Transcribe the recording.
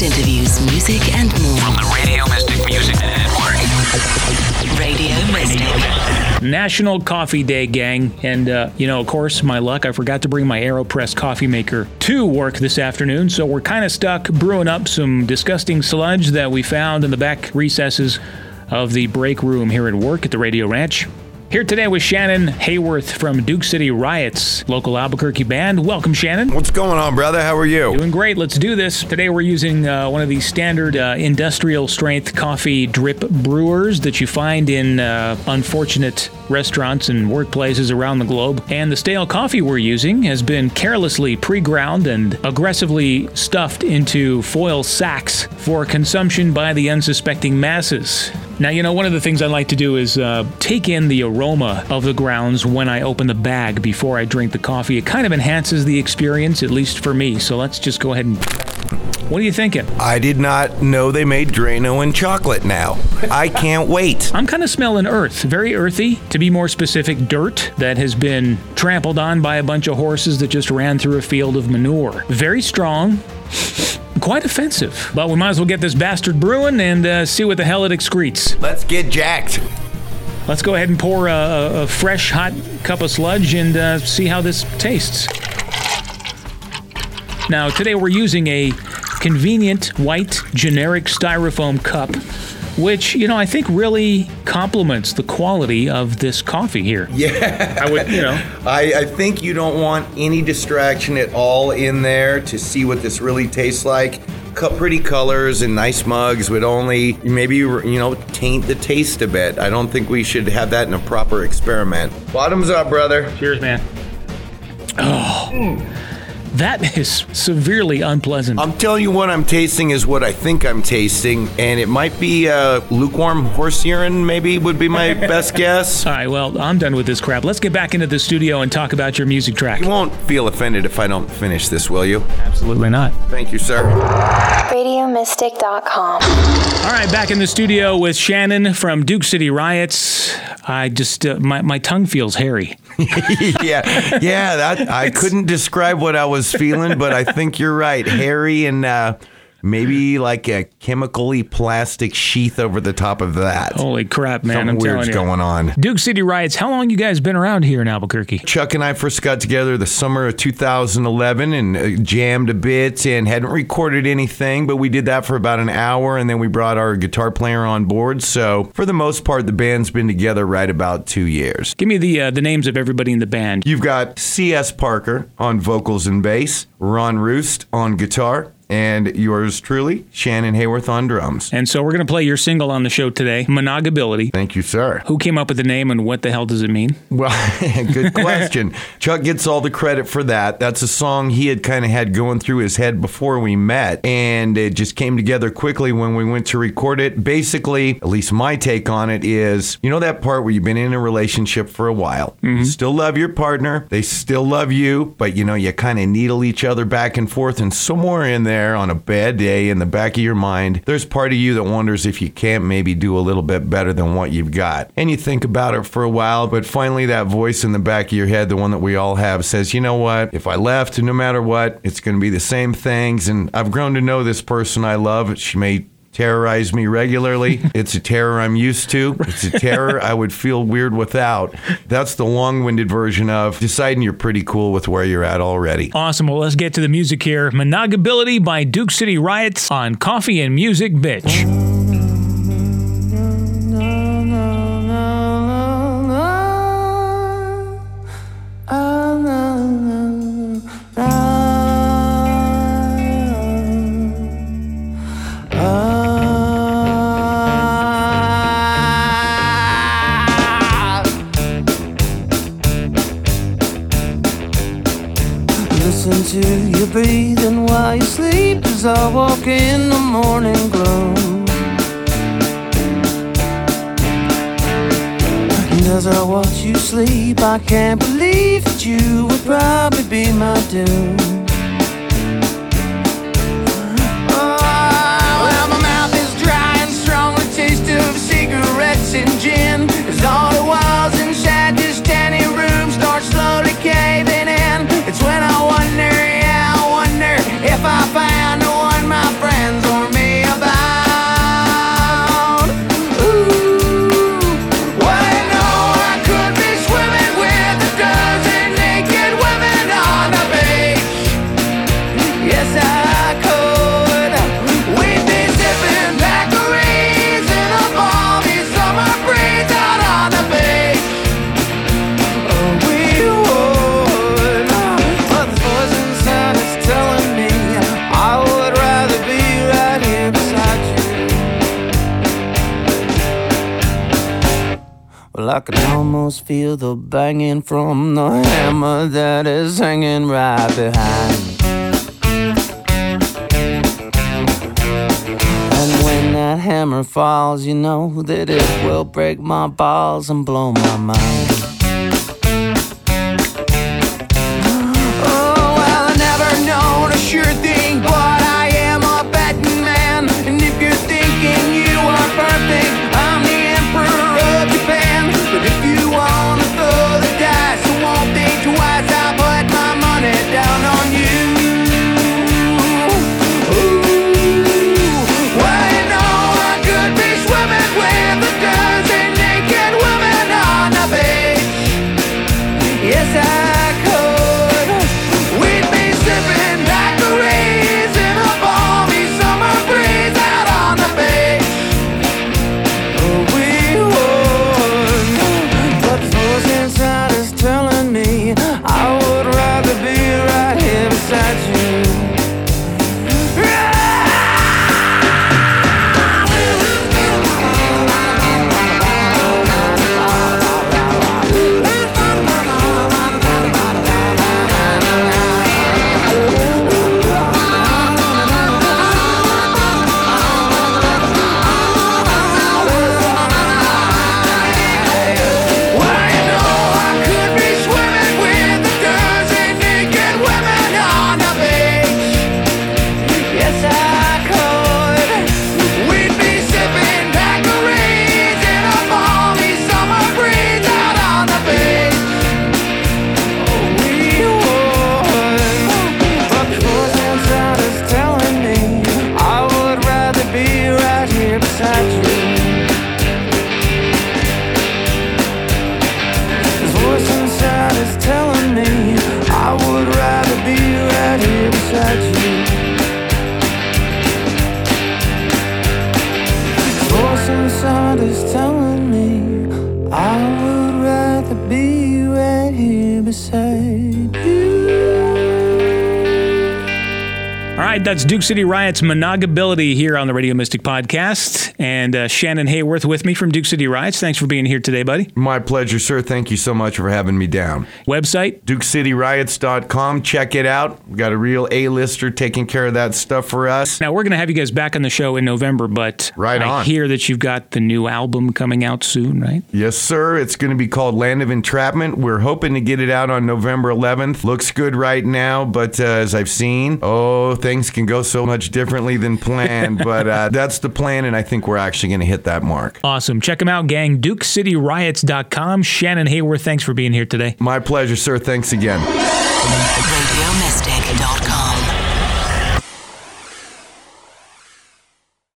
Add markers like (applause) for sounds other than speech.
guest interviews, music, and more. From the Radio Mystic Music Network. Radio Mystic. National Coffee Day, gang. And, uh, you know, of course, my luck, I forgot to bring my AeroPress coffee maker to work this afternoon. So we're kind of stuck brewing up some disgusting sludge that we found in the back recesses of the break room here at work at the Radio Ranch. Here today with Shannon Haworth from Duke City Riots, local Albuquerque band. Welcome, Shannon. What's going on, brother? How are you? Doing great. Let's do this. Today we're using uh, one of these standard uh, industrial strength coffee drip brewers that you find in uh, unfortunate restaurants and workplaces around the globe. And the stale coffee we're using has been carelessly pre ground and aggressively stuffed into foil sacks for consumption by the unsuspecting masses. Now, you know, one of the things I like to do is uh, take in the aroma of the grounds when I open the bag before I drink the coffee. It kind of enhances the experience, at least for me. So let's just go ahead and. What are you thinking? I did not know they made Drano and chocolate now. I can't wait. I'm kind of smelling earth, very earthy. To be more specific, dirt that has been trampled on by a bunch of horses that just ran through a field of manure. Very strong, quite offensive. But we might as well get this bastard brewing and uh, see what the hell it excretes. Let's get jacked. Let's go ahead and pour a, a, a fresh, hot cup of sludge and uh, see how this tastes. Now, today we're using a convenient white generic styrofoam cup, which, you know, I think really complements the quality of this coffee here. Yeah. I would, you know. (laughs) I, I think you don't want any distraction at all in there to see what this really tastes like. Cut pretty colors and nice mugs would only maybe you know taint the taste a bit. I don't think we should have that in a proper experiment. Bottoms up, brother. Cheers, man. Oh, mm. That is severely unpleasant. I'm telling you what I'm tasting is what I think I'm tasting, and it might be uh, lukewarm horse urine. Maybe would be my (laughs) best guess. All right, well, I'm done with this crap. Let's get back into the studio and talk about your music track. You won't feel offended if I don't finish this, will you? Absolutely not. Thank you, sir. RadioMystic.com. All right, back in the studio with Shannon from Duke City Riots. I just, uh, my, my tongue feels hairy. (laughs) yeah, yeah. That I couldn't describe what I was feeling, but I think you're right. Hairy and uh, maybe like a chemically plastic sheath over the top of that. Holy crap, man. Something I'm weird's telling you. going on. Duke City Riots, how long you guys been around here in Albuquerque? Chuck and I first got together the summer of 2011 and uh, jammed a bit and hadn't recorded anything, but we did that for about an hour and then we brought our guitar player on board. So for the most part, the band's been together right about two years. Give me the uh, the names of everybody in the band. You've got C.S. Parker on vocals and bass, Ron Roost on guitar, and yours truly, Shannon Haworth on drums. And so we're going to play your single on the show today, Monogability. Thank you, sir. Who came up with the name and what the hell does it mean? Well, (laughs) good (laughs) question. Chuck gets all the credit for that. That's a song he had kind of had going through his head before we met, and it just came together quickly when we went to record it. Basically, at least my take on it is you know that part where you've been in a relationship for a while, mm-hmm. you still love your partner, they still love you, but you know, you kind of needle each other back and forth, and somewhere in there on a bad day in the back of your mind, there's part of you that wonders if you can't maybe do a little bit better than what you've got. And you think about it for a while, but finally that voice in the back of your head, the one that we all have, says, you know what? If I left, no matter what, it's going to be the same things. And I've grown to know this person I love. She may terrorize me regularly. (laughs) It's a terror I'm used to. It's a terror I would feel weird without. That's the long winded version of deciding you're pretty cool with where you're at already. Awesome. Well, let's get to the music here. Monogability by Duke City Riots on Coffee and Music, bitch. Listen to your breathing while you sleep as I walk in the morning glow. And as I watch you sleep, I can't believe that you would probably be my doom. Oh, well, my mouth is dry and strong, the taste of cigarettes and gin. As all the walls inside this tiny room start slowly caving in. I can almost feel the banging from the hammer that is hanging right behind. And when that hammer falls, you know that it will break my balls and blow my mind. Right, that's Duke City Riot's Monogability here on the Radio Mystic podcast. And uh, Shannon Haworth with me from Duke City Riots. Thanks for being here today, buddy. My pleasure, sir. Thank you so much for having me down. Website? DukeCityRiots.com. Check it out. We got a real A-lister taking care of that stuff for us. Now, we're going to have you guys back on the show in November, but Right I on. hear that you've got the new album coming out soon, right? Yes, sir. It's going to be called Land of Entrapment. We're hoping to get it out on November 11th. Looks good right now, but uh, as I've seen, oh, things can go so much differently than planned. (laughs) but uh, that's the plan, and I think we're actually going to hit that mark. Awesome. Check them out, gang. DukeCityRiots.com. Shannon Haworth, thanks for being here today. My pleasure, sir. Thanks again. RadioMystic.com.